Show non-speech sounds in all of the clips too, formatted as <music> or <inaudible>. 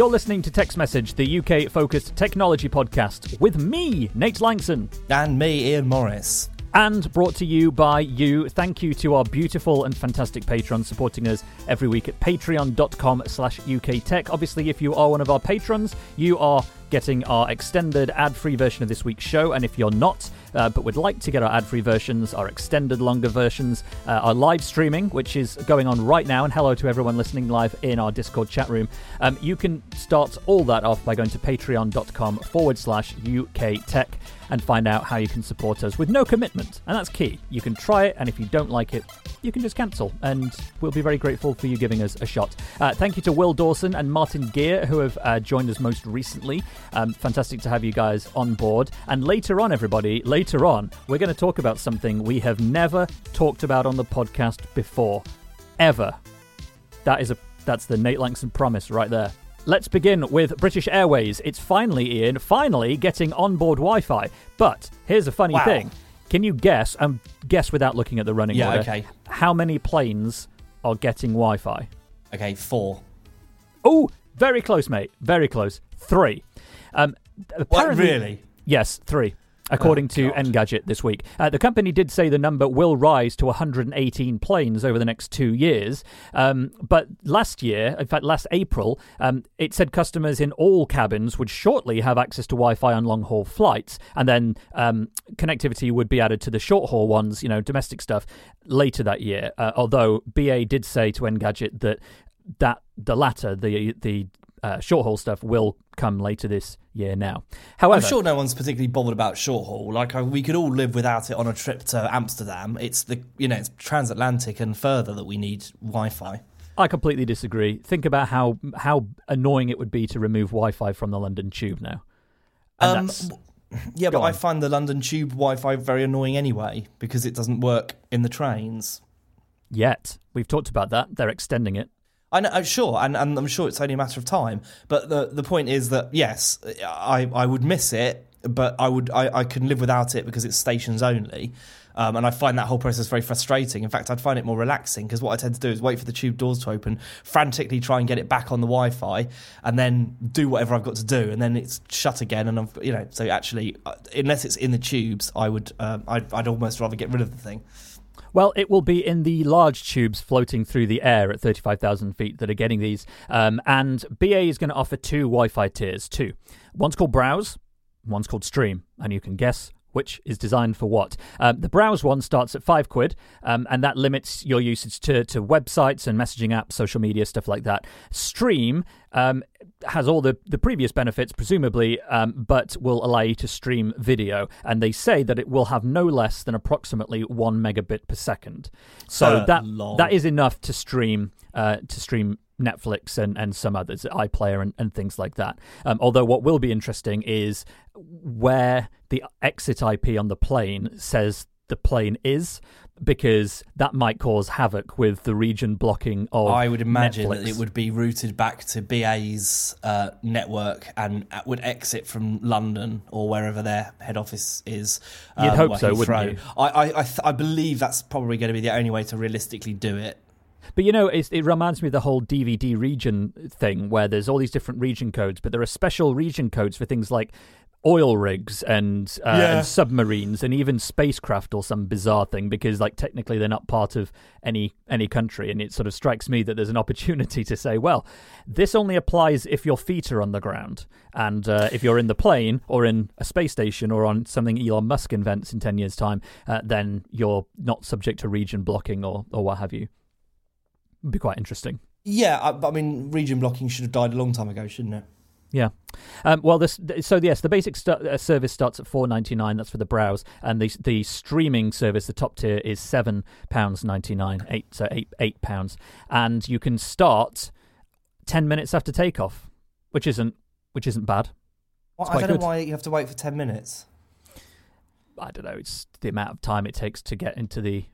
You're listening to Tech's Message, the UK-focused technology podcast with me, Nate Lanxon. And me, Ian Morris. And brought to you by you. Thank you to our beautiful and fantastic patrons supporting us every week at patreon.com slash uktech. Obviously, if you are one of our patrons, you are getting our extended ad-free version of this week's show, and if you're not, uh, but would like to get our ad-free versions, our extended longer versions, uh, our live streaming, which is going on right now, and hello to everyone listening live in our Discord chat room, um, you can start all that off by going to patreon.com forward slash uktech and find out how you can support us with no commitment. And that's key. You can try it, and if you don't like it, you can just cancel, and we'll be very grateful for you giving us a shot. Uh, thank you to Will Dawson and Martin Gear, who have uh, joined us most recently. Um, fantastic to have you guys on board. And later on, everybody, later on, we're going to talk about something we have never talked about on the podcast before, ever. That is a that's the Nate Lanxon promise right there. Let's begin with British Airways. It's finally, Ian, finally getting onboard Wi Fi. But here's a funny Wow. thing. Can you guess, and guess without looking at the running Yeah, order, okay. how many planes are getting Wi Fi? Okay, four. Oh, very close, mate. Very close. Three. Um, What, really? Yes, three. According Oh, to God. Engadget this week, uh, the company did say the number will rise to 118 planes over the next two years. Um, but last year, in fact, last April, um, it said customers in all cabins would shortly have access to Wi-Fi on long-haul flights, and then um, connectivity would be added to the short-haul ones, you know, domestic stuff, later that year. Uh, although BA did say to Engadget that that the latter, the the uh, short haul stuff, will come later this year. Now, however, I'm sure no one's particularly bothered about short haul. Like I, we could all live without it on a trip to Amsterdam. It's the you know it's transatlantic and further that we need Wi-Fi. I completely disagree. Think about how how annoying it would be to remove Wi-Fi from the London Tube now. And Um, Yeah, but I find the London Tube Wi-Fi very annoying anyway because it doesn't work in the trains. yet we've talked about that. They're extending it. I know, uh, sure, and, and I'm sure it's only a matter of time. But the the point is that yes, I I would miss it, but I would I, I can live without it because it's stations only. Um, and I find that whole process very frustrating. In fact, I'd find it more relaxing because what I tend to do is wait for the tube doors to open, frantically try and get it back on the Wi-Fi, and then do whatever I've got to do, and then it's shut again. And I've you know, so actually, uh, unless it's in the tubes, I would um, I'd, I'd almost rather get rid of the thing. Well, it will be in the large tubes floating through the air at 35,000 feet that are getting these. Um, and BA is going to offer two Wi Fi tiers, two. One's called Browse, one's called Stream. And you can guess which is designed for what. Um, the Browse one starts at five quid, um, and that limits your usage to, to websites and messaging apps, social media, stuff like that. Stream um, has all the, the previous benefits, presumably, um, but will allow you to stream video. And they say that it will have no less than approximately one megabit per second. So Uh, that lol. that is enough to stream uh, to stream Netflix and, and some others, iPlayer and, and things like that. Um, although what will be interesting is where the exit IP on the plane says the plane is, because that might cause havoc with the region blocking of. I would imagine Netflix. that it would be routed back to BA's uh, network and would exit from London or wherever their head office is. You'd um, hope so, wouldn't you? I, I, I, th- I believe that's probably going to be the only way to realistically do it. But you know, it reminds me of the whole DVD region thing, where there's all these different region codes, but there are special region codes for things like oil rigs and, uh, Yeah. and submarines and even spacecraft or some bizarre thing, because like technically they're not part of any any country. And it sort of strikes me that there's an opportunity to say, well, this only applies if your feet are on the ground, and uh, if you're in the plane or in a space station or on something Elon Musk invents in ten years' time, uh, then you're not subject to region blocking or or what have you. Would be quite interesting. Yeah, I, I mean, region blocking should have died a long time ago, shouldn't it? Yeah. Um, well, this so yes, the basic st- uh, service starts at four ninety nine. That's for the browse, and the the streaming service, the top tier, is seven pounds ninety nine, eight so eight eight pounds, and you can start ten minutes after takeoff, which isn't which isn't bad. Well, I don't good. know why you have to wait for ten minutes. I don't know. It's the amount of time it takes to get into the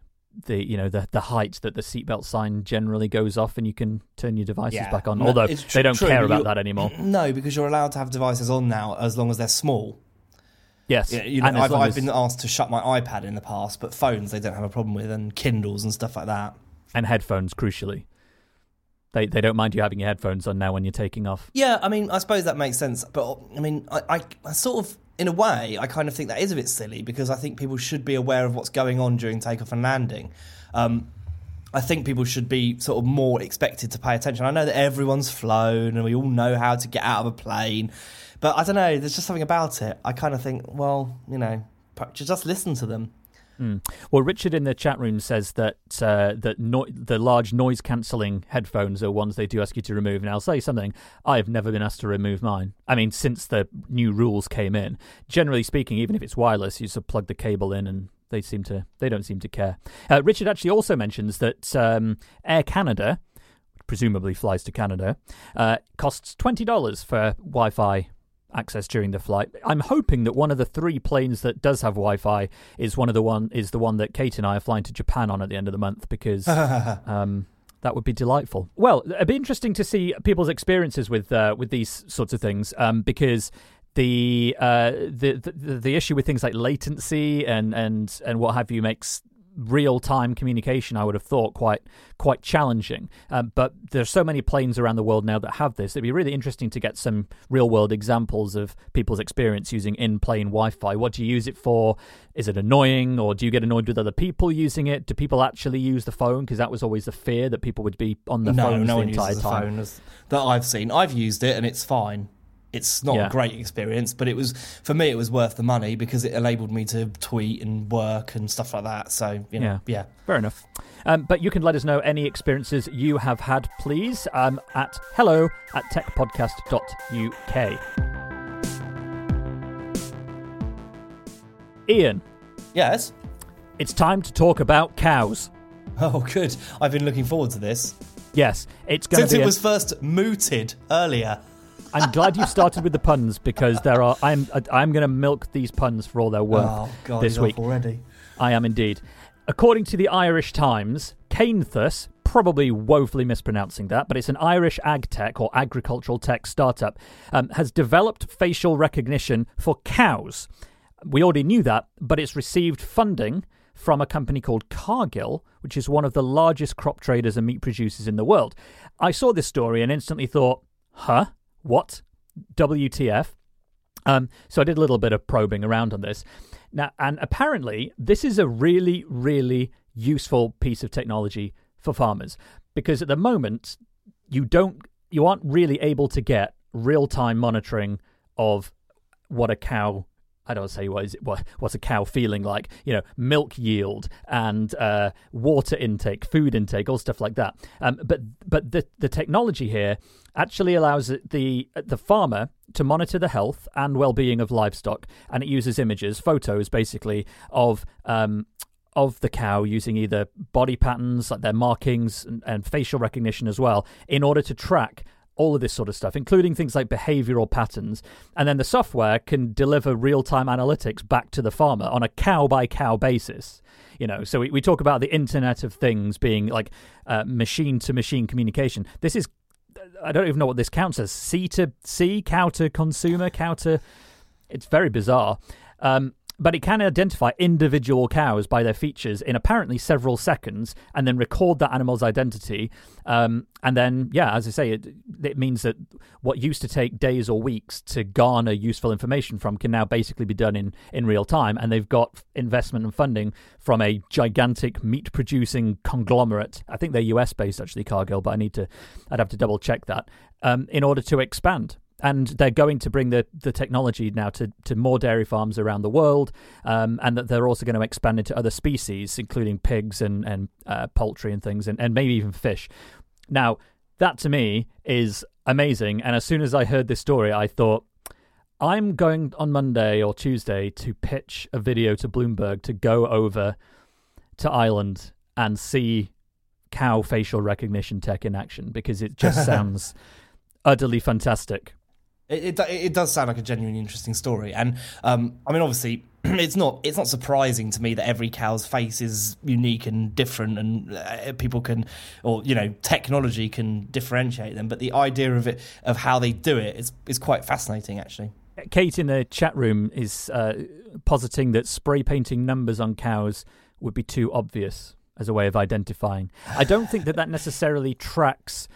the you know the the height that the seatbelt sign generally goes off, and you can turn your devices Yeah. back on. No, Although tr- they don't true, care about that anymore. <clears throat> No, because you're allowed to have devices on now as long as they're small. Yes, Yeah, you know, I've, I've as- been asked to shut my iPad in the past, but phones they don't have a problem with, and Kindles and stuff like that. and headphones, crucially. They they don't mind you having your headphones on now when you're taking off. Yeah, I mean, I suppose that makes sense, but I mean, I, I, I sort of, in a way, I kind of think that is a bit silly because I think people should be aware of what's going on during takeoff and landing. Um, I think people should be sort of more expected to pay attention. I know that everyone's flown and we all know how to get out of a plane, but I don't know. There's just something about it. I kind of think, well, you know, just listen to them. Mm. Well, Richard in the chat room says that uh, that no- the large noise cancelling headphones are ones they do ask you to remove. And I'll say something: I've never been asked to remove mine. I mean, since the new rules came in, generally speaking, even if it's wireless, you just plug the cable in, and they seem to they don't seem to care. Uh, Richard actually also mentions that um, Air Canada, presumably flies to Canada, uh, costs twenty dollars for Wi-Fi access during the flight. I'm hoping that one of the three planes that does have Wi-Fi is one of the one is the one that Kate and I are flying to Japan on at the end of the month because <laughs> um, that would be delightful. Well, it'd be interesting to see people's experiences with uh, with these sorts of things um, because. The, uh, the the the issue with things like latency and, and, and what have you makes real time communication, I would have thought, quite quite challenging. Um, but there's so many planes around the world now that have this. It'd be really interesting to get some real world examples of people's experience using in plane Wi Fi. What do you use it for? Is it annoying, or do you get annoyed with other people using it? Do people actually use the phone? Because that was always the fear that people would be on the no, phones no the entire time. phone as, that I've seen. I've used it and it's fine. It's not Yeah. a great experience, but it was for me. It was worth the money because it enabled me to tweet and work and stuff like that. So you know, yeah. Fair enough. Um, but you can let us know any experiences you have had, please, um, at hello at techpodcast.uk. Ian, Yes. it's time to talk about cows. Oh, good. I've been looking forward to this Yes, it's going since to be. it a- was first mooted earlier. I'm glad you started with the puns because there are. I'm. I'm going to milk these puns for all they're worth oh God, this week. already. I am indeed. According to the Irish Times, Cainthus, probably woefully mispronouncing that, but it's an Irish ag tech or agricultural tech startup, um, has developed facial recognition for cows. We already knew that, but it's received funding from a company called Cargill, which is one of the largest crop traders and meat producers in the world. I saw this story and instantly thought, huh? What? WTF? Um, so I did a little bit of probing around on this. Now, and apparently, this is a really, really useful piece of technology for farmers because at the moment, you don't, you aren't really able to get real time monitoring of what a cow. I don't say what is it, what, what's a cow feeling like, you know, milk yield and uh, water intake, food intake, all stuff like that. Um, but but the the technology here actually allows the the farmer to monitor the health and well-being of livestock, and it uses images, photos, basically of um, of the cow using either body patterns, like their markings, and, and facial recognition as well, in order to track all of this sort of stuff, including things like behavioral patterns. And then the software can deliver real time analytics back to the farmer on a cow by cow basis. You know, so we, we talk about the Internet of Things being like machine to machine communication. This is, I don't even know what this counts as C to C, cow to consumer, cow to. It's very bizarre. Um, but it can identify individual cows by their features in apparently several seconds and then record that animal's identity. Um, and then, yeah, as I say, it, it means that what used to take days or weeks to garner useful information from can now basically be done in, in real time. And they've got investment and funding from a gigantic meat producing conglomerate. I think they're US based, actually, Cargill, but I need to, I'd have to double check that um, in order to expand and they're going to bring the, the technology now to, to more dairy farms around the world, um, and that they're also going to expand into other species, including pigs and and uh, poultry and things, and, and maybe even fish. Now, that to me is amazing. And as soon as I heard this story, I thought, I'm going on Monday or Tuesday to pitch a video to Bloomberg to go over to Ireland and see cow facial recognition tech in action because it just <laughs> sounds utterly fantastic. It, it, it does sound like a genuinely interesting story, and um, I mean, obviously, <clears throat> it's not it's not surprising to me that every cow's face is unique and different, and uh, people can, or you know, technology can differentiate them. But the idea of it, of how they do it, is is quite fascinating, actually. Kate in the chat room is uh, positing that spray painting numbers on cows would be too obvious as a way of identifying. I don't think that that necessarily tracks.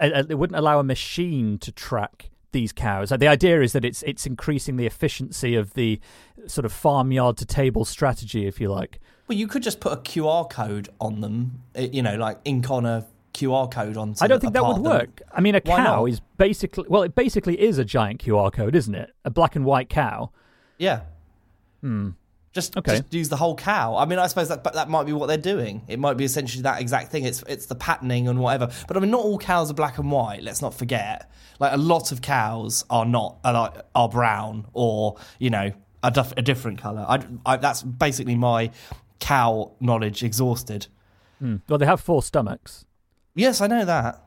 Uh, uh, it wouldn't allow a machine to track these cows. The idea is that it's it's increasing the efficiency of the sort of farmyard to table strategy, if you like. Well, you could just put a QR code on them, eh, you know, like ink on a QR code on. I don't think that would work. I mean, a Why cow not? is basically well, it basically is a giant QR code, isn't it? A black and white cow. Yeah. Hmm. Just, okay. just use the whole cow. I mean, I suppose that that might be what they're doing. It might be essentially that exact thing. It's it's the patterning and whatever. But I mean, not all cows are black and white. Let's not forget. Like a lot of cows are not are, like, are brown or you know a, dif- a different color. I, I, that's basically my cow knowledge exhausted. Mm. Well, they have four stomachs. Yes, I know that.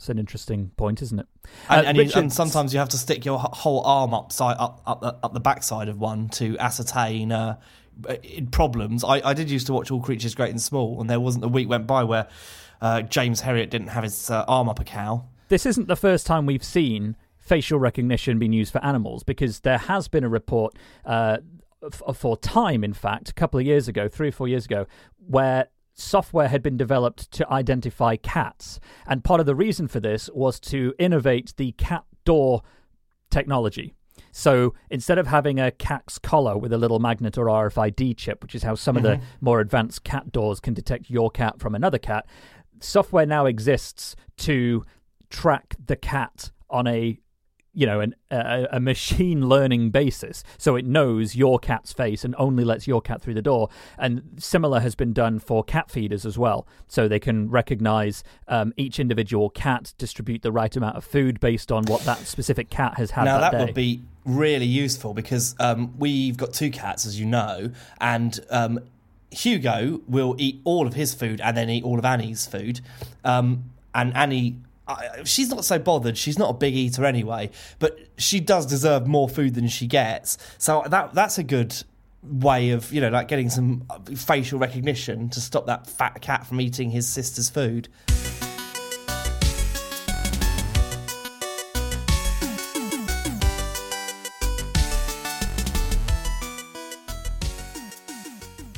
It's an interesting point, isn't it? And, uh, and, you, and, sometimes you have to stick your whole arm upside up up the, up the backside of one to ascertain uh, problems. I, I, did used to watch All Creatures Great and Small, and there wasn't a week went by where uh, James Herriot didn't have his uh, arm up a cow this isn't the first time we've seen facial recognition being used for animals because there has been a report uh, f- for time, in fact, a couple of years ago, three or four years ago, where software had been developed to identify cats. And part of the reason for this was to innovate the cat door technology. So instead of having a cat's collar with a little magnet or RFID chip, which is how some mm-hmm. of the mm-hmm. more advanced cat doors can detect your cat from another cat, software now exists to track the cat on a you know an, a, a, machine learning basis. So it knows your cat's face and only lets your cat through the door. And similar has been done for cat feeders as well. So they can recognize um, each individual cat distribute the right amount of food based on what that specific cat has had now that, that would be really useful because um, we've got two cats as you know and um, hugo will eat all of his food and then eat all of annie's food. Um, and annie she's not so bothered. She's not a big eater anyway, but she does deserve more food than she gets. So that that's a good way of you know like getting some facial recognition to stop that fat cat from eating his sister's food.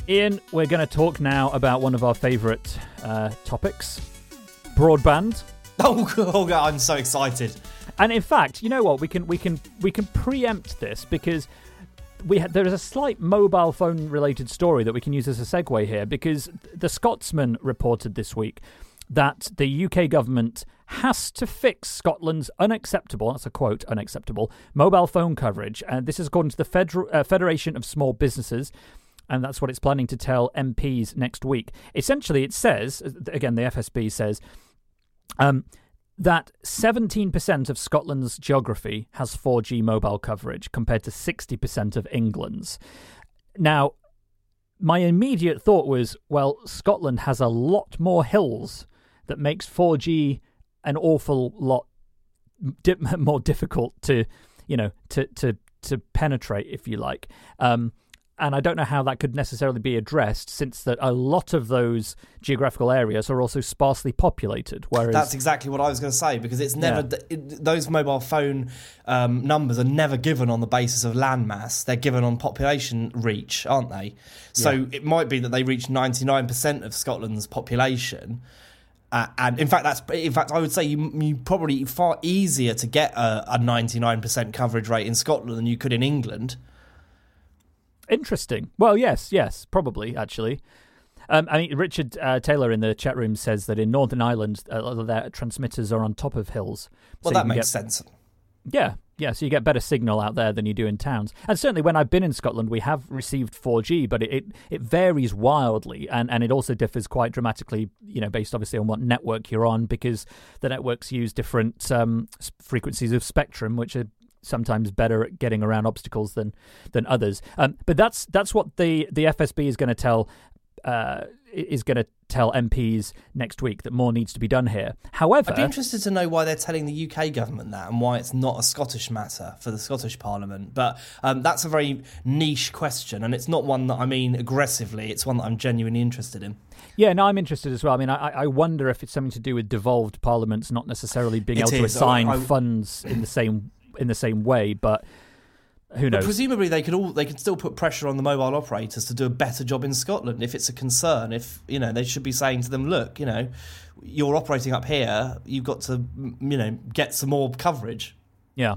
Ian, we're going to talk now about one of our favourite uh, topics broadband. Oh, oh God, I'm so excited. And in fact, you know what? We can we can we can preempt this because we ha- there is a slight mobile phone related story that we can use as a segue here because the Scotsman reported this week that the UK government has to fix Scotland's unacceptable, that's a quote, unacceptable, mobile phone coverage. And this is according to the Feder- uh, Federation of Small Businesses. And that's what it's planning to tell MPs next week. Essentially, it says, again, the FSB says, um, that 17% of Scotland's geography has 4G mobile coverage compared to 60% of England's. Now, my immediate thought was, well, Scotland has a lot more hills that makes 4G an awful lot di- <laughs> more difficult to, you know, to to to penetrate, if you like. Um, and I don't know how that could necessarily be addressed, since that a lot of those geographical areas are also sparsely populated. Whereas that's exactly what I was going to say because it's never yeah. it, those mobile phone um, numbers are never given on the basis of landmass; they're given on population reach, aren't they? So yeah. it might be that they reach ninety nine percent of Scotland's population. Uh, and in fact, that's in fact I would say you, you probably far easier to get a ninety nine percent coverage rate in Scotland than you could in England. Interesting. Well, yes, yes, probably actually. Um, I mean, Richard uh, Taylor in the chat room says that in Northern Ireland, of their transmitters are on top of hills. Well, so that makes get... sense. Yeah, Yeah, so you get better signal out there than you do in towns. And certainly when I've been in Scotland, we have received 4G, but it, it, it, varies wildly and, and it also differs quite dramatically, you know, based obviously on what network you're on, because the networks use different um, frequencies of spectrum, which are sometimes better at getting around obstacles than than others. Um, but that's that's what the the FSB is going to tell uh, is going to tell MPs next week that more needs to be done here. However, I'd be interested to know why they're telling the UK government that and why it's not a Scottish matter for the Scottish Parliament. But um, that's a very niche question, and it's not one that I mean aggressively. It's one that I'm genuinely interested in. Yeah, no, I'm interested as well. I mean, I, I wonder if it's something to do with devolved parliaments not necessarily being it able is. to assign I, I, funds in the same in the same way, but who knows? But presumably, they could all they can still put pressure on the mobile operators to do a better job in Scotland if it's a concern. If you know, they should be saying to them, "Look, you know, you're operating up here. You've got to, you know, get some more coverage." Yeah.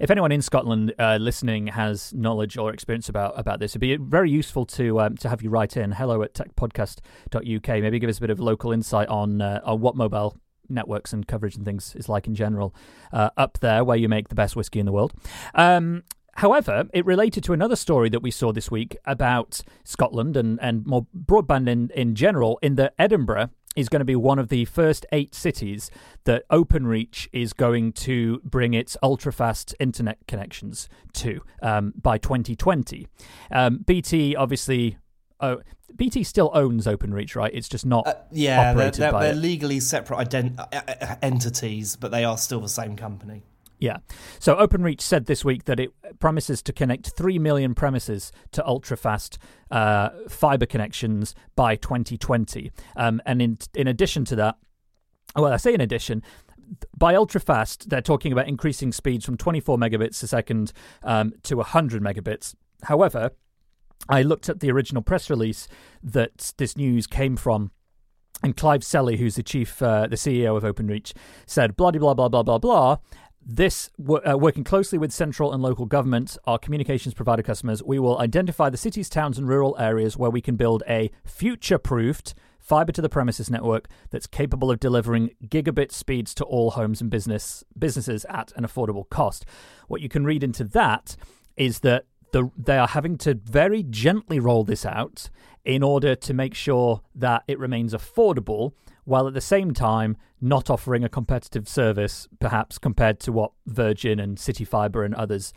If anyone in Scotland uh, listening has knowledge or experience about, about this, it'd be very useful to um, to have you write in hello at techpodcast.uk. Maybe give us a bit of local insight on uh, on what mobile networks and coverage and things is like in general uh, up there where you make the best whiskey in the world. Um, However, it related to another story that we saw this week about Scotland and, and more broadband in, in general, in that Edinburgh is going to be one of the first eight cities that OpenReach is going to bring its ultra fast internet connections to um, by 2020. Um, BT obviously. Oh, BT still owns OpenReach, right? It's just not. Uh, yeah, they're, they're, they're legally separate ident- uh, uh, entities, but they are still the same company. Yeah. So OpenReach said this week that it promises to connect 3 million premises to ultra fast uh, fiber connections by 2020. Um, and in, in addition to that, well, I say in addition, by ultra fast, they're talking about increasing speeds from 24 megabits a second um, to 100 megabits. However, I looked at the original press release that this news came from. And Clive Selley, who's the chief, uh, the CEO of OpenReach, said, blah, blah, blah, blah, blah, blah. This, uh, working closely with central and local government, our communications provider customers, we will identify the cities, towns, and rural areas where we can build a future proofed fiber to the premises network that's capable of delivering gigabit speeds to all homes and business businesses at an affordable cost. What you can read into that is that the, they are having to very gently roll this out in order to make sure that it remains affordable while at the same time not offering a competitive service, perhaps compared to what Virgin and City Fibre and others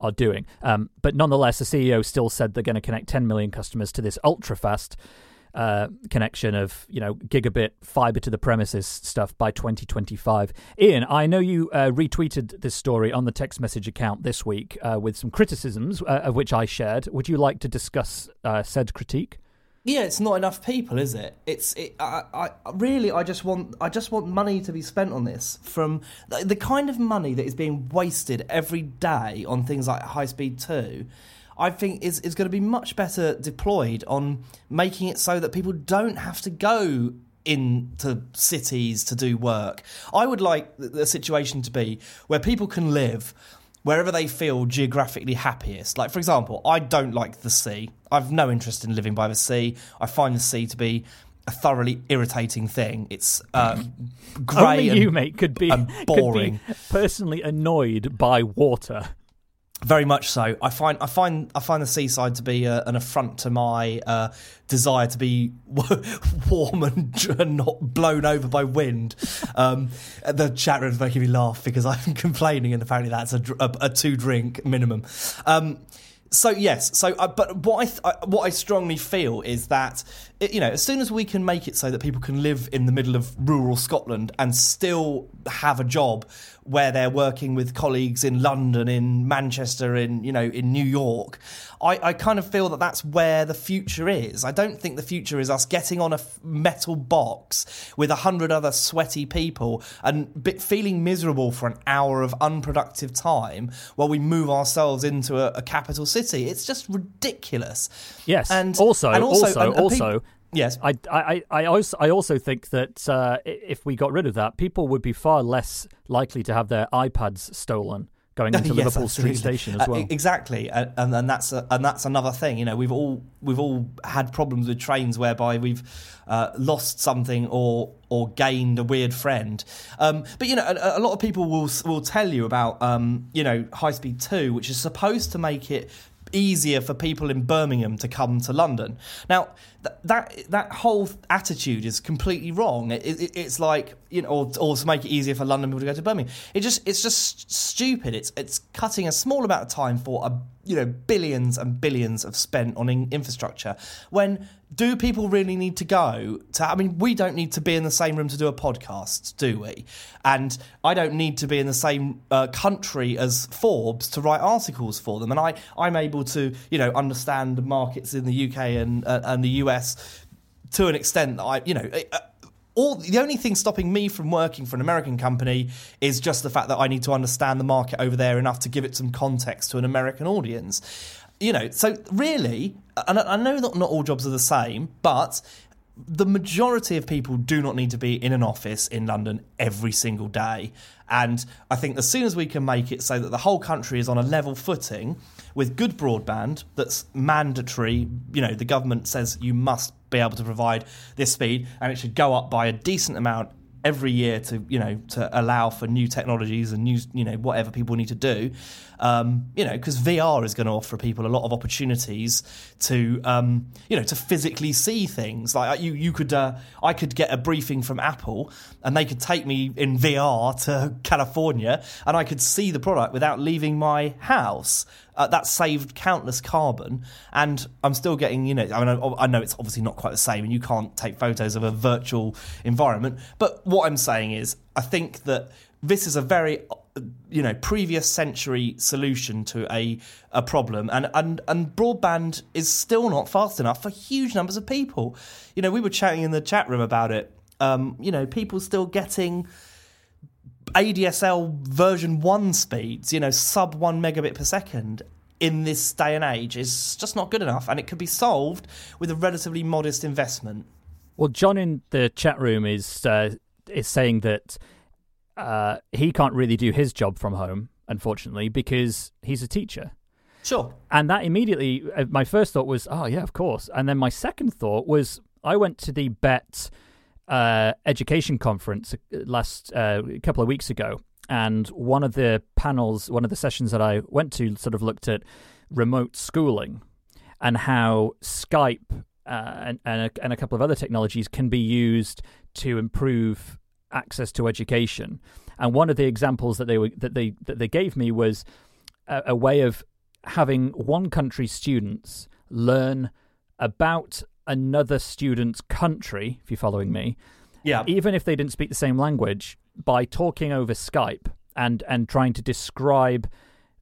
are doing. Um, but nonetheless, the CEO still said they're going to connect 10 million customers to this ultra fast uh, connection of you know gigabit fiber to the premises stuff by 2025. Ian, I know you uh, retweeted this story on the Tech's Message account this week uh, with some criticisms, uh, of which I shared. Would you like to discuss uh, said critique? Yeah, it's not enough people, is it? It's it, I, I really I just want I just want money to be spent on this from the, the kind of money that is being wasted every day on things like high speed two. I think is is going to be much better deployed on making it so that people don't have to go into cities to do work. I would like the situation to be where people can live wherever they feel geographically happiest. Like, for example, I don't like the sea. I've no interest in living by the sea. I find the sea to be a thoroughly irritating thing. It's uh, <laughs> grey Only and, you, mate, could be boring. <laughs> Could be personally annoyed by water. Very much so. I find I find I find the seaside to be uh, an affront to my uh, desire to be <laughs> warm and, not blown over by wind. Um, the chat room's making me laugh because I'm <laughs> complaining, and apparently that's a, a, a two drink minimum. Um, so yes, so uh, but what I, th- I, what I strongly feel is that it, you know as soon as we can make it so that people can live in the middle of rural Scotland and still have a job where they're working with colleagues in London, in Manchester, in you know in New York, I, I kind of feel that that's where the future is. I don't think the future is us getting on a metal box with a hundred other sweaty people and feeling miserable for an hour of unproductive time while we move ourselves into a, a capital city. It's just ridiculous. Yes, and also, and also, also, and, and also. People, Yes, I, I, I also I also think that uh, if we got rid of that, people would be far less likely to have their iPads stolen going <laughs> into Yes, Liverpool absolutely. Street Station Uh, as well. e- exactly, and, and that's a, and that's another thing. You know, we've all we've all had problems with trains whereby we've uh, lost something or or gained a weird friend. Um, but you know, a, a lot of people will will tell you about um, you know High Speed Two, which is supposed to make it easier for people in Birmingham to come to London. Now, that that whole attitude is completely wrong. It, it, it's like you know, or, or to make it easier for London people to go to Birmingham. It just it's just stupid. It's it's cutting a small amount of time for a you know billions and billions of spent on in- infrastructure. When do people really need to go to? I mean, we don't need to be in the same room to do a podcast, do we? And I don't need to be in the same uh, country as Forbes to write articles for them. And I I'm able to you know understand markets in the UK and uh, and the US to an extent that I you know. Uh, all the only thing stopping me from working for an American company is just the fact that I need to understand the market over there enough to give it some context to an American audience. You know, so really, and I know that not all jobs are the same, but the majority of people do not need to be in an office in London every single day. And I think as soon as we can make it so that the whole country is on a level footing with good broadband that's mandatory, you know, the government says you must be able to provide this speed and it should go up by a decent amount every year to you know to allow for new technologies and new you know whatever people need to do. Um, you know because VR is going to offer people a lot of opportunities to um, you know to physically see things. Like you you could uh, I could get a briefing from Apple and they could take me in VR to <laughs> California and I could see the product without leaving my house uh, that saved countless carbon. And I'm still getting you know I mean I, I know it's obviously not quite the same and you can't take photos of a virtual environment. But what I'm saying is I think that this is a very you know previous century solution to a a problem. And and and broadband is still not fast enough for huge numbers of people. You know we were chatting in the chat room about it. Um, you know people still getting ADSL version 1 speeds, you know, sub 1 megabit per second in this day and age is just not good enough and it could be solved with a relatively modest investment. Well, John in the chat room is uh, is saying that uh, he can't really do his job from home, unfortunately, because he's a teacher. Sure. And that immediately, uh, my first thought was, oh yeah, of course. And then my second thought was, I went to the Bett uh, education conference last uh, a couple of weeks ago, and one of the panels, one of the sessions that I went to, sort of looked at remote schooling and how Skype uh, and and a, and a couple of other technologies can be used to improve access to education. And one of the examples that they were that they that they gave me was a, a way of having one country's students learn about another student's country, if you're following me, Yeah. even if they didn't speak the same language, by talking over Skype and and trying to describe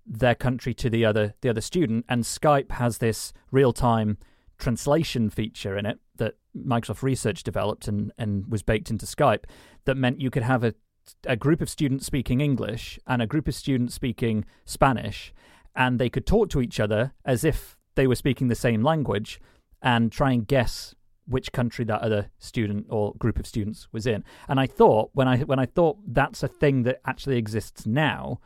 their country to the other the other student. And Skype has this real time translation feature in it that Microsoft Research developed and, and was baked into Skype that meant you could have a a group of students speaking English and a group of students speaking Spanish, and they could talk to each other as if they were speaking the same language and try and guess which country that other student or group of students was in. And I thought when I when I thought that's a thing that actually exists now,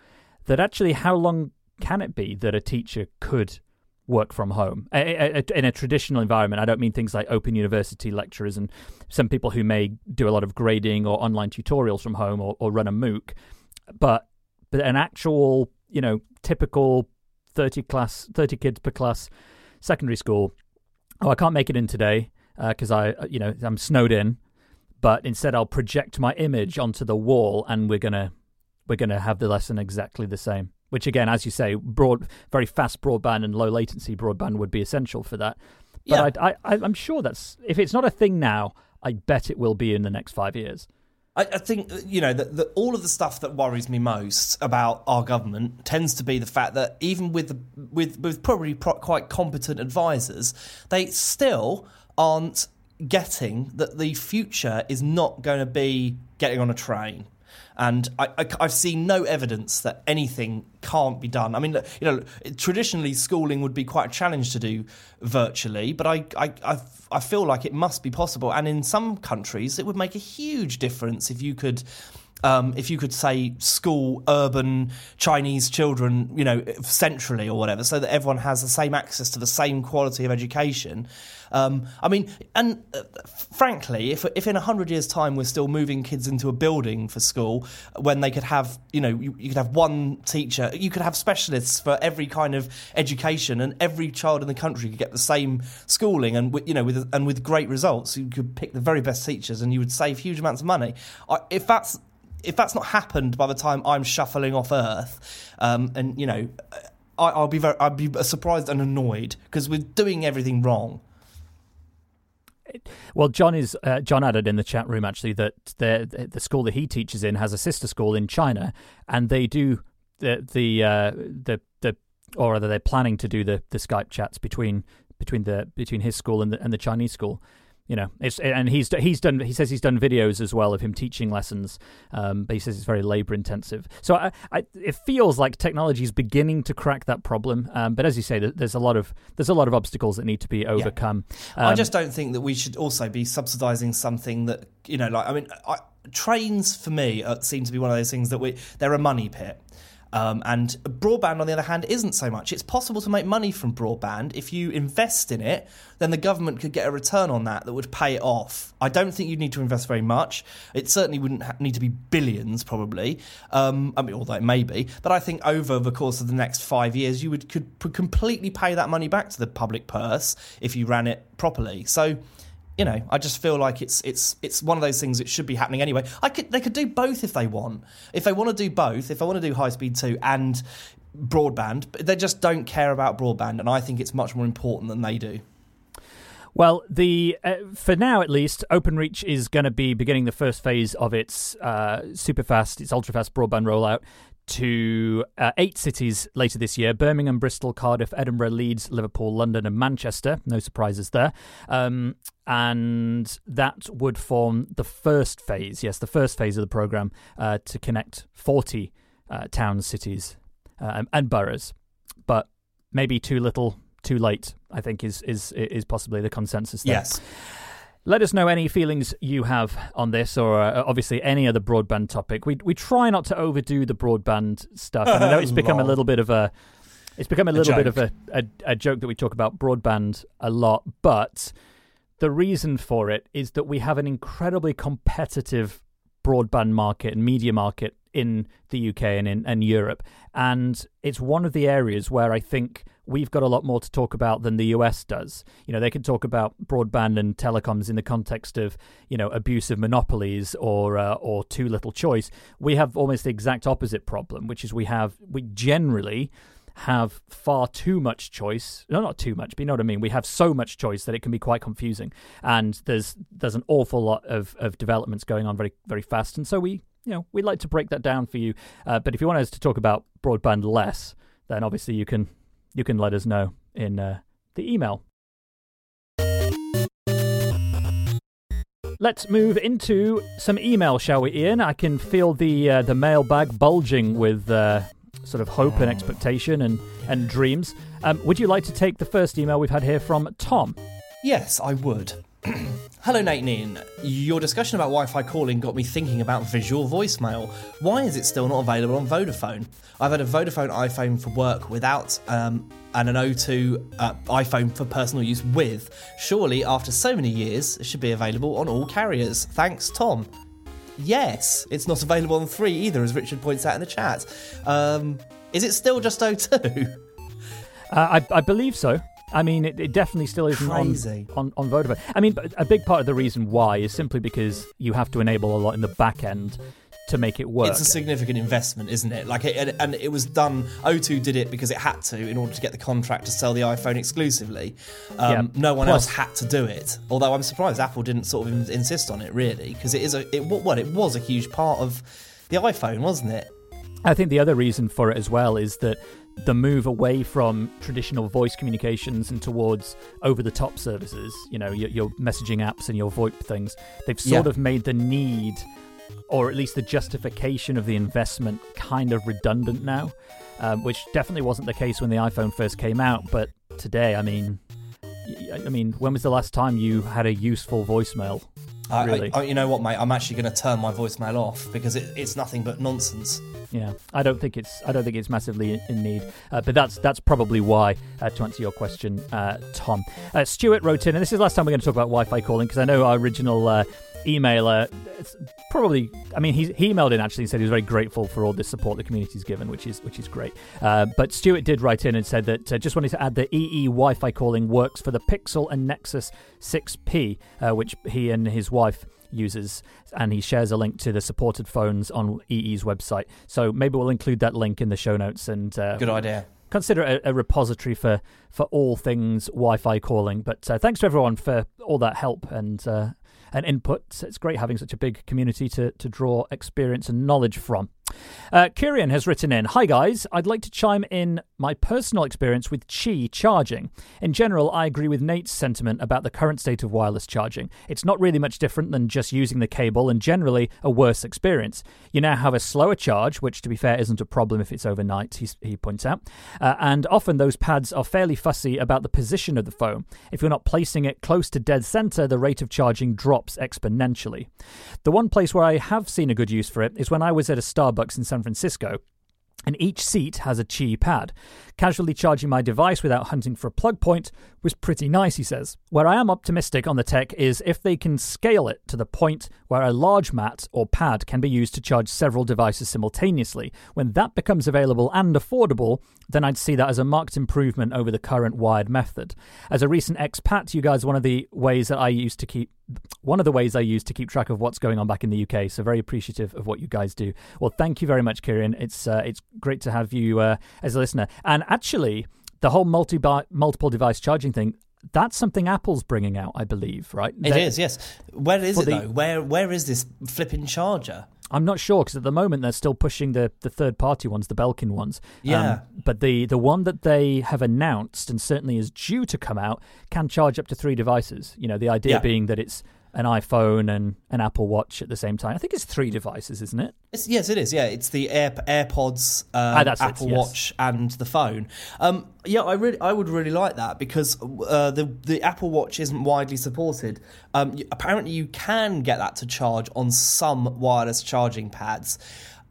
that actually how long can it be that a teacher could work from home in a traditional environment? I don't mean things like open university lecturers and some people who may do a lot of grading or online tutorials from home or, or run a MOOC, but but an actual you know typical thirty class thirty kids per class secondary school. Oh, I can't make it in today because I, uh, you know, I'm snowed in. But instead, I'll project my image onto the wall, and we're gonna we're gonna have the lesson exactly the same. Which again, as you say, broad, very fast broadband and low latency broadband would be essential for that. But I, I, I'm sure that's if it's not a thing now, I bet it will be in the next five years. I, I think you know that all of the stuff that worries me most about our government tends to be the fact that even with with with probably pro- quite competent advisors, they still aren't getting that the future is not going to be getting on a train. And I, have seen no evidence that anything can't be done. I mean, you know, traditionally schooling would be quite a challenge to do virtually, but I, I, I, I feel like it must be possible. And in some countries, it would make a huge difference if you could um, if you could say school urban Chinese children, you know, centrally or whatever, so that everyone has the same access to the same quality of education. Um, I mean, and uh, frankly, if if in hundred years' time we're still moving kids into a building for school, when they could have, you know, you, you could have one teacher, you could have specialists for every kind of education, and every child in the country could get the same schooling, and you know, with and with great results, you could pick the very best teachers, and you would save huge amounts of money. If that's if that's not happened by the time I'm shuffling off Earth, um, and you know, I, will be very, I'd be surprised and annoyed because we're doing everything wrong. Well, John is uh, John added in the chat room actually that the the school that he teaches in has a sister school in China, and they do the the uh, the the or rather they're planning to do the the Skype chats between between the between his school and the and the Chinese school you know, it's and he's he's done. He says he's done videos as well of him teaching lessons, um, but he says it's very labor intensive. So I, I, it feels like technology is beginning to crack that problem. Um, but as you say, there's a lot of there's a lot of obstacles that need to be overcome. Yeah. Um, I just don't think that we should also be subsidising something that you know, like I mean, I, trains for me uh, seem to be one of those things that we they're a money pit. Um, and broadband, on the other hand, isn't so much. It's possible to make money from broadband. If you invest in it, then the government could get a return on that that would pay it off. I don't think you'd need to invest very much. It certainly wouldn't ha- need to be billions, probably. Um, I mean, although it may be. But I think over the course of the next five years, you would could completely pay that money back to the public purse if you ran it properly. So you know, I just feel like it's it's it's one of those things that should be happening anyway. I could they could do both if they want. If they want to do both, if they want to do high speed two and broadband, but they just don't care about broadband, and I think it's much more important than they do. Well, the uh, for now at least, OpenReach is going to be beginning the first phase of its uh, super fast, its ultra fast broadband rollout to uh, eight cities later this year Birmingham, Bristol, Cardiff, Edinburgh, Leeds, Liverpool, London, and Manchester. No surprises there. Um, and that would form the first phase, yes, the first phase of the programme uh, to connect 40 uh, towns, cities, uh, and boroughs. But maybe too little, too late, I think, is, is, is possibly the consensus there. Yes. Let us know any feelings you have on this, or uh, obviously any other broadband topic. We we try not to overdo the broadband stuff. And I know it's <laughs> become a little bit of a it's become a little a bit of a, a, a joke that we talk about broadband a lot, but the reason for it is that we have an incredibly competitive broadband market and media market in the UK and in and Europe, and it's one of the areas where I think we've got a lot more to talk about than the US does. You know, they can talk about broadband and telecoms in the context of you know abusive monopolies or uh, or too little choice. We have almost the exact opposite problem, which is we have we generally have far too much choice. No, not too much, but you know what I mean. We have so much choice that it can be quite confusing, and there's there's an awful lot of, of developments going on very very fast, and so we you know we'd like to break that down for you. Uh, but if you want us to talk about broadband less, then obviously you can you can let us know in uh, the email. Let's move into some email, shall we, Ian? I can feel the uh, the mailbag bulging with uh, sort of hope and expectation and, and dreams. Um, would you like to take the first email we've had here from Tom? Yes, I would. <clears throat> Hello, Nate and Ian. Your discussion about Wi Fi calling got me thinking about visual voicemail. Why is it still not available on Vodafone? I've had a Vodafone iPhone for work without um, and an O2 uh, iPhone for personal use with. Surely, after so many years, it should be available on all carriers. Thanks, Tom. Yes, it's not available on 3 either, as Richard points out in the chat. Um, is it still just O2? Uh, I, I believe so. I mean, it, it definitely still isn't on, on, on Vodafone. I mean, a big part of the reason why is simply because you have to enable a lot in the back end to make it work. It's a significant investment, isn't it? Like, it, and it was done. O2 did it because it had to in order to get the contract to sell the iPhone exclusively. Um, yeah. No one Plus, else had to do it. Although I'm surprised Apple didn't sort of insist on it, really, because it is a it what it was a huge part of the iPhone, wasn't it? I think the other reason for it as well is that the move away from traditional voice communications and towards over the top services, you know, your, your, messaging apps and your VoIP things, they've sort yeah. of made the need or at least the justification of the investment kind of redundant now, um, which definitely wasn't the case when the iPhone first came out. But today, I mean, I mean, when was the last time you had a useful voicemail? I, really. I, you know what, mate? I'm actually going to turn my voicemail off because it, it's nothing but nonsense. Yeah, I don't think it's I don't think it's massively in need, uh, but that's that's probably why. Uh, to answer your question, uh, Tom, uh, Stuart wrote in, and this is the last time we're going to talk about Wi-Fi calling because I know our original uh, emailer probably i mean he, he emailed in actually and said he was very grateful for all the support the community's given which is which is great uh, but stuart did write in and said that uh, just wanted to add that ee wi-fi calling works for the pixel and nexus 6p uh, which he and his wife uses and he shares a link to the supported phones on ee's website so maybe we'll include that link in the show notes and uh, Good idea. consider it a, a repository for for all things Wi-Fi calling. But uh, thanks to everyone for all that help and uh, and input. It's great having such a big community to to draw experience and knowledge from. Uh, Kyrian has written in Hi guys, I'd like to chime in my personal experience with Qi charging. In general, I agree with Nate's sentiment about the current state of wireless charging. It's not really much different than just using the cable and generally a worse experience. You now have a slower charge, which to be fair isn't a problem if it's overnight, he, he points out. Uh, and often those pads are fairly fussy about the position of the phone. If you're not placing it close to dead center, the rate of charging drops exponentially. The one place where I have seen a good use for it is when I was at a Starbucks in San Francisco and each seat has a Qi pad. Casually charging my device without hunting for a plug point was pretty nice, he says. Where I am optimistic on the tech is if they can scale it to the point where a large mat or pad can be used to charge several devices simultaneously. When that becomes available and affordable, then I'd see that as a marked improvement over the current wired method. As a recent expat, you guys, one of the ways that I used to keep one of the ways I use to keep track of what's going on back in the UK. So very appreciative of what you guys do. Well, thank you very much, Kieran. It's uh, it's great to have you uh, as a listener. And actually, the whole multi multiple device charging thing. That's something Apple's bringing out, I believe, right? It They're- is, yes. Where is it the- though? Where where is this flipping charger? I'm not sure because at the moment they're still pushing the, the third party ones, the Belkin ones. Um, Yeah. but the, the one that they have announced and certainly is due to come out can charge up to three devices. You know, the idea Yeah. being that it's an iPhone and an Apple Watch at the same time. I think it's three devices, isn't it? It's, yes, it is. Yeah, it's the Air, AirPods, um, Ah, that's it, Apple yes. Watch, and the phone. Um, yeah, I really, I would really like that because uh, the the Apple Watch isn't widely supported. Um, apparently, you can get that to charge on some wireless charging pads.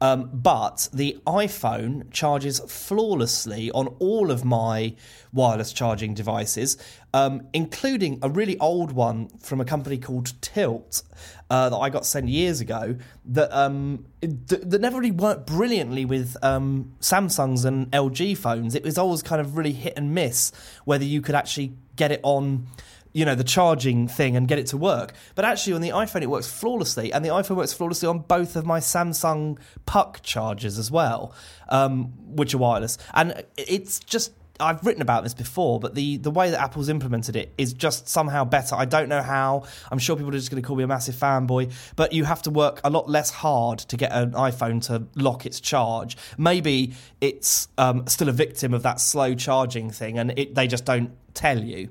Um, but the iPhone charges flawlessly on all of my wireless charging devices, um, including a really old one from a company called Tylt uh, that I got sent years ago that um, that never really worked brilliantly with um, Samsungs and LG phones. It was always kind of really hit and miss whether you could actually get it on you know the charging thing and get it to work but actually on the iphone it works flawlessly and the iphone works flawlessly on both of my samsung puck chargers as well um, which are wireless and it's just I've written about this before, but the, the way that Apple's implemented it is just somehow better. I don't know how. I'm sure people are just going to call me a massive fanboy, but you have to work a lot less hard to get an iPhone to lock its charge. Maybe it's um, still a victim of that slow charging thing, and it, they just don't tell you.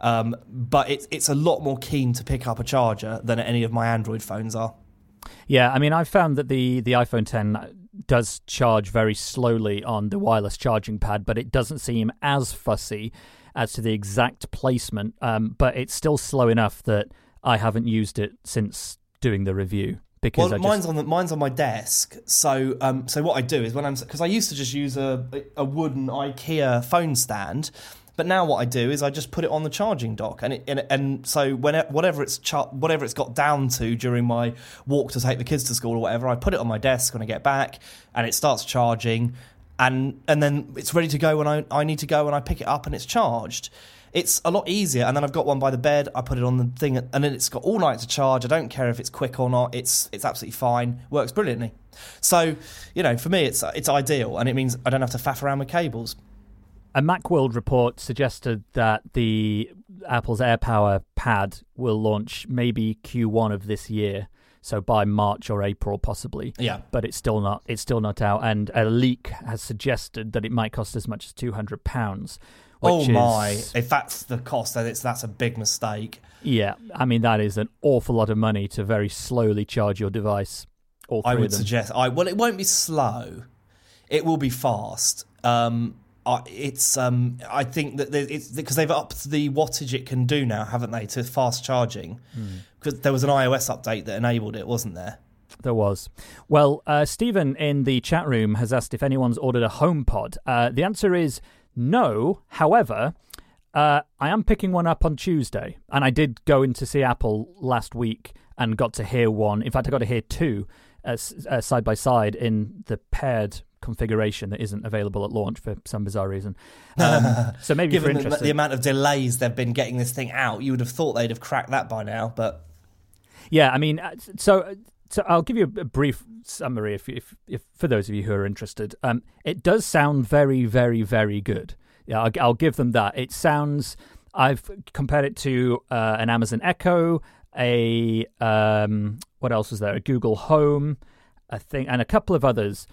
Um, but it's it's a lot more keen to pick up a charger than any of my Android phones are. Yeah, I mean, I've found that the, the iPhone 10 does charge very slowly on the wireless charging pad, but it doesn't seem as fussy as to the exact placement. Um, but it's still slow enough that I haven't used it since doing the review because Well, just, mine's on the, mine's on my desk. So um, so what I do is when I'm because I used to just use a a wooden IKEA phone stand. But now what I do is I just put it on the charging dock, and it, and, and so when whatever it's char- whatever it's got down to during my walk to take the kids to school or whatever, I put it on my desk when I get back, and it starts charging, and and then it's ready to go when I, I need to go, and I pick it up and it's charged. It's a lot easier, and then I've got one by the bed. I put it on the thing, and then it's got all night to charge. I don't care if it's quick or not. It's it's absolutely fine. Works brilliantly. So you know, for me, it's it's ideal, and it means I don't have to faff around with cables. A Macworld report suggested that the Apple's AirPower pad will launch maybe Q1 of this year, so by March or April possibly. Yeah. But it's still not it's still not out and a leak has suggested that it might cost as much as 200 pounds. Oh which my! is- If that's the cost, then it's that's a big mistake. Yeah, I mean that is an awful lot of money to very slowly charge your device. I would suggest. I well, it won't be slow. It will be fast. Um, I, it's um, I think that it's because they've upped the wattage it can do now, haven't they, to fast charging? Because there was an iOS update that enabled it, wasn't there? There was. Well, uh, Stephen in the chat room has asked if anyone's ordered a HomePod. Uh, the answer is no. However, uh, I am picking one up on Tuesday, and I did go in to see Apple last week and got to hear one. In fact, I got to hear two uh, uh, side by side in the paired configuration that isn't available at launch for some bizarre reason. <laughs> Um, so maybe Given the, the amount of delays they've been getting this thing out, you would have thought they'd have cracked that by now. But Yeah, I mean, uh, so so I'll give you a brief summary if if, if for those of you who are interested. Um, it does sound very, very, very good. Yeah, I'll, I'll give them that. It sounds. I've compared it to uh, an Amazon Echo, a um, what else was there? A Google Home, I think, and a couple of others,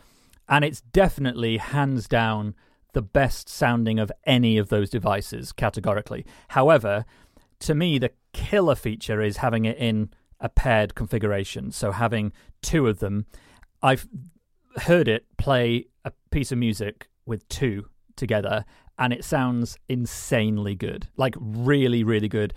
and it's definitely hands down the best sounding of any of those devices categorically. However, to me, the killer feature is having it in a paired configuration. So having two of them. I've heard it play a piece of music with two together, and it sounds insanely good. Like, really, really good.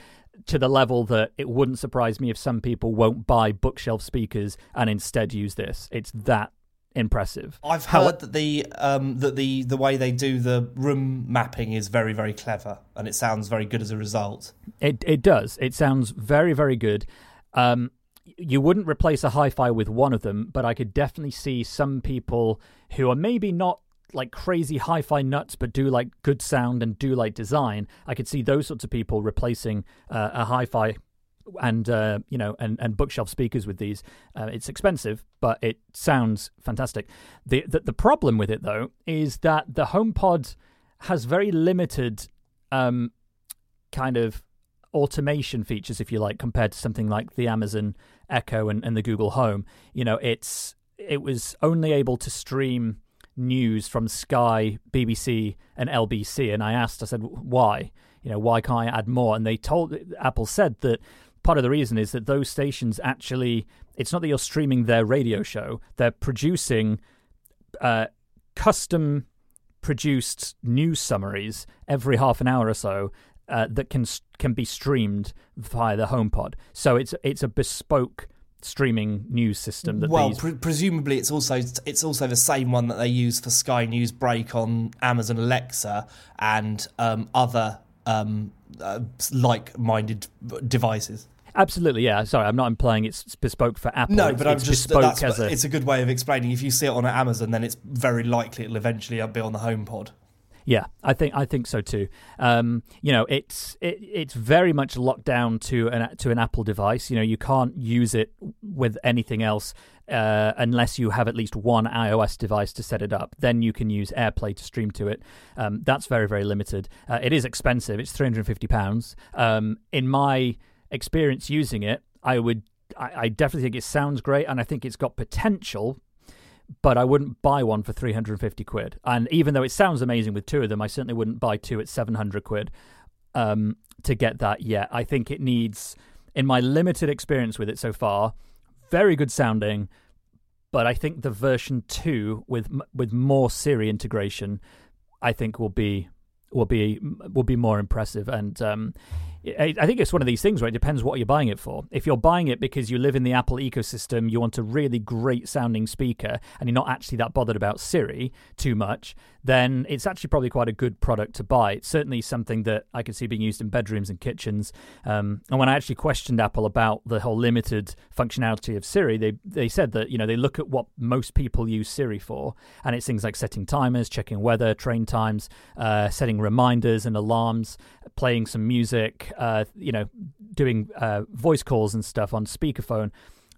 To the level that it wouldn't surprise me if some people won't buy bookshelf speakers and instead use this. It's that impressive. I've How- heard that the um, that the the way they do the room mapping is very very clever, and it sounds very good as a result. It it does. It sounds very very good. Um, you wouldn't replace a hi-fi with one of them, but I could definitely see some people who are maybe not like crazy hi-fi nuts, but do like good sound and do like design. I could see those sorts of people replacing uh, a hi-fi and uh, you know and, and bookshelf speakers with these. Uh, it's expensive, but it sounds fantastic. The, the the problem with it though is that the HomePod has very limited um, kind of automation features, if you like, compared to something like the Amazon Echo and, and the Google Home. You know, it's it was only able to stream news from Sky, BBC, and LBC, and I asked, I said, why? You know, why can't I add more? And they told Apple said that part of the reason is that those stations actually it's not that you're streaming their radio show; they're producing uh, custom produced news summaries every half an hour or so uh, that can can be streamed via the HomePod. So it's it's a bespoke streaming news system that well, these pre- presumably it's also it's also the same one that they use for Sky News Break on Amazon Alexa and um, other um, uh, like-minded devices. Absolutely, yeah. Sorry, I'm not implying it's bespoke for Apple. No, it's, but I'm it's just bespoke as a it's a good way of explaining. If you see it on Amazon, then it's very likely it'll eventually be on the HomePod. Yeah, I think I think so too. Um, you know, it's it, it's very much locked down to an to an Apple device. You know, you can't use it with anything else uh, unless you have at least one iOS device to set it up. Then you can use AirPlay to stream to it. Um, that's very very limited. Uh, it is expensive. It's three hundred and fifty pounds. Um, in my experience using it, I would I, I definitely think it sounds great, and I think it's got potential but I wouldn't buy one for 350 quid. And even though it sounds amazing with two of them, I certainly wouldn't buy two at 700 quid um, to get that yet. I think it needs, in my limited experience with it so far, very good sounding, but I think the version 2 with with more Siri integration I think will be will be will be more impressive and um, I think it's one of these things where it depends what you're buying it for. If you're buying it because you live in the Apple ecosystem, you want a really great sounding speaker, and you're not actually that bothered about Siri too much, then it's actually probably quite a good product to buy. It's certainly something that I could see being used in bedrooms and kitchens. Um, and when I actually questioned Apple about the whole limited functionality of Siri, they they said that you know they look at what most people use Siri for, and it's things like setting timers, checking weather, train times, uh, setting reminders and alarms, playing some music, uh, you know, doing uh, voice calls and stuff on speakerphone.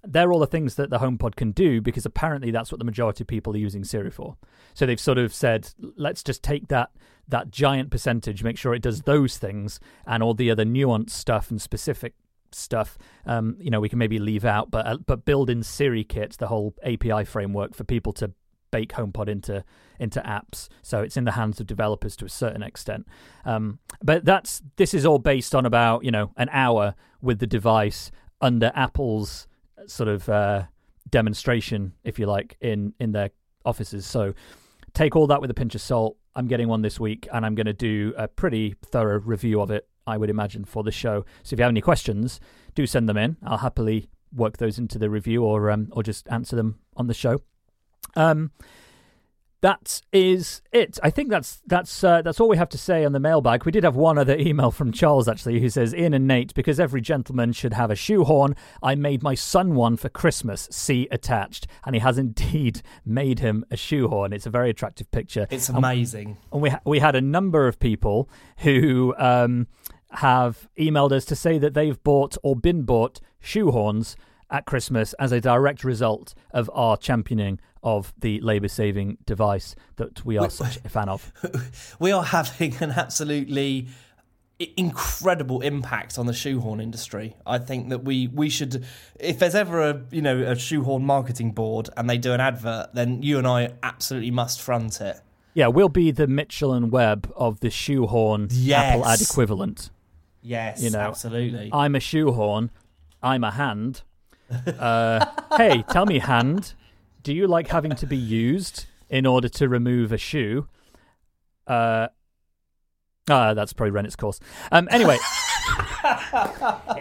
They're all the things that the HomePod can do because apparently that's what the majority of people are using Siri for. So they've sort of said, let's just take that that giant percentage, make sure it does those things, and all the other nuanced stuff and specific stuff, um, you know, we can maybe leave out, but uh, but build in Siri Kit, the whole API framework for people to bake HomePod into into apps. So it's in the hands of developers to a certain extent. Um, but that's this is all based on about you know an hour with the device under Apple's sort of uh, demonstration, if you like, in in their offices. So take all that with a pinch of salt. I'm getting one this week, and I'm going to do a pretty thorough review of it. I would imagine for the show. So if you have any questions, do send them in. I'll happily work those into the review or um, or just answer them on the show. Um, that is it. I think that's that's uh, that's all we have to say on the mailbag. We did have one other email from Charles actually, who says, "Ian and Nate, because every gentleman should have a shoehorn. I made my son one for Christmas. See attached." And he has indeed <laughs> made him a shoehorn. It's a very attractive picture. It's amazing. And, and we ha- we had a number of people who um, have emailed us to say that they've bought or been bought shoehorns at Christmas as a direct result of our championing of the labour saving device that we are we, such a fan of. <laughs> We are having an absolutely incredible impact on the shoehorn industry. I think that we we should if there's ever a you know a shoehorn marketing board and they do an advert then you and I absolutely must front it. Yeah, we'll be the Mitchell and Webb of the shoehorn yes. Apple ad equivalent. Yes, you know, absolutely. I'm a shoehorn. I'm a hand. Uh, hey, tell me, hand, do you like having to be used in order to remove a shoe? Uh, uh that's probably run its course. Um, anyway,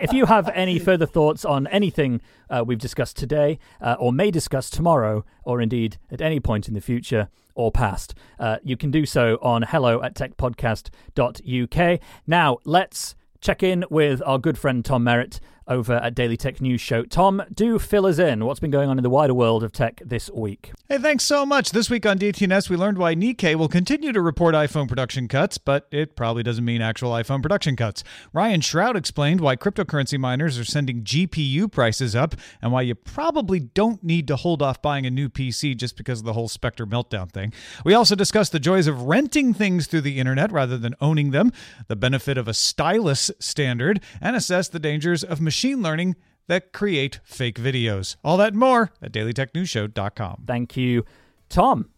if you have any further thoughts on anything uh, we've discussed today, uh, or may discuss tomorrow, or indeed at any point in the future or past, uh, you can do so on hello at techpodcast.uk. Now, let's check in with our good friend Tom Merritt over at Daily Tech News Show. Tom, do fill us in. What's been going on in the wider world of tech this week? Hey, thanks so much. This week on DTNS, we learned why Nikkei will continue to report iPhone production cuts, but it probably doesn't mean actual iPhone production cuts. Ryan Shrout explained why cryptocurrency miners are sending GPU prices up and why you probably don't need to hold off buying a new PC just because of the whole Spectre meltdown thing. We also discussed the joys of renting things through the internet rather than owning them, the benefit of a stylus standard, and assess the dangers of machine machine learning that create fake videos. All that and more at dailytechnewsshow.com. Thank you, Tom.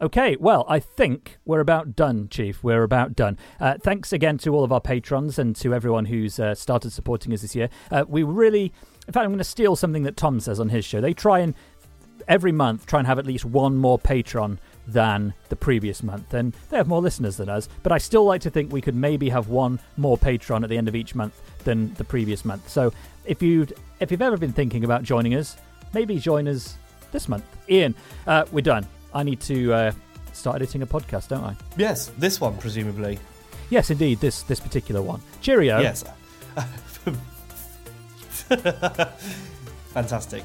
Okay, well, I think we're about done, Chief. We're about done. Uh, thanks again to all of our patrons and to everyone who's uh, started supporting us this year. Uh, we really, in fact, I'm going to steal something that Tom says on his show. They try and every month try and have at least one more patron than the previous month. And they have more listeners than us, but I still like to think we could maybe have one more patron at the end of each month than the previous month. So if you if you've ever been thinking about joining us, maybe join us this month. Ian, uh, we're done. I need to uh, start editing a podcast, don't I? Yes, this one presumably. Yes, indeed, this this particular one. Cheerio. Yes. <laughs> Fantastic.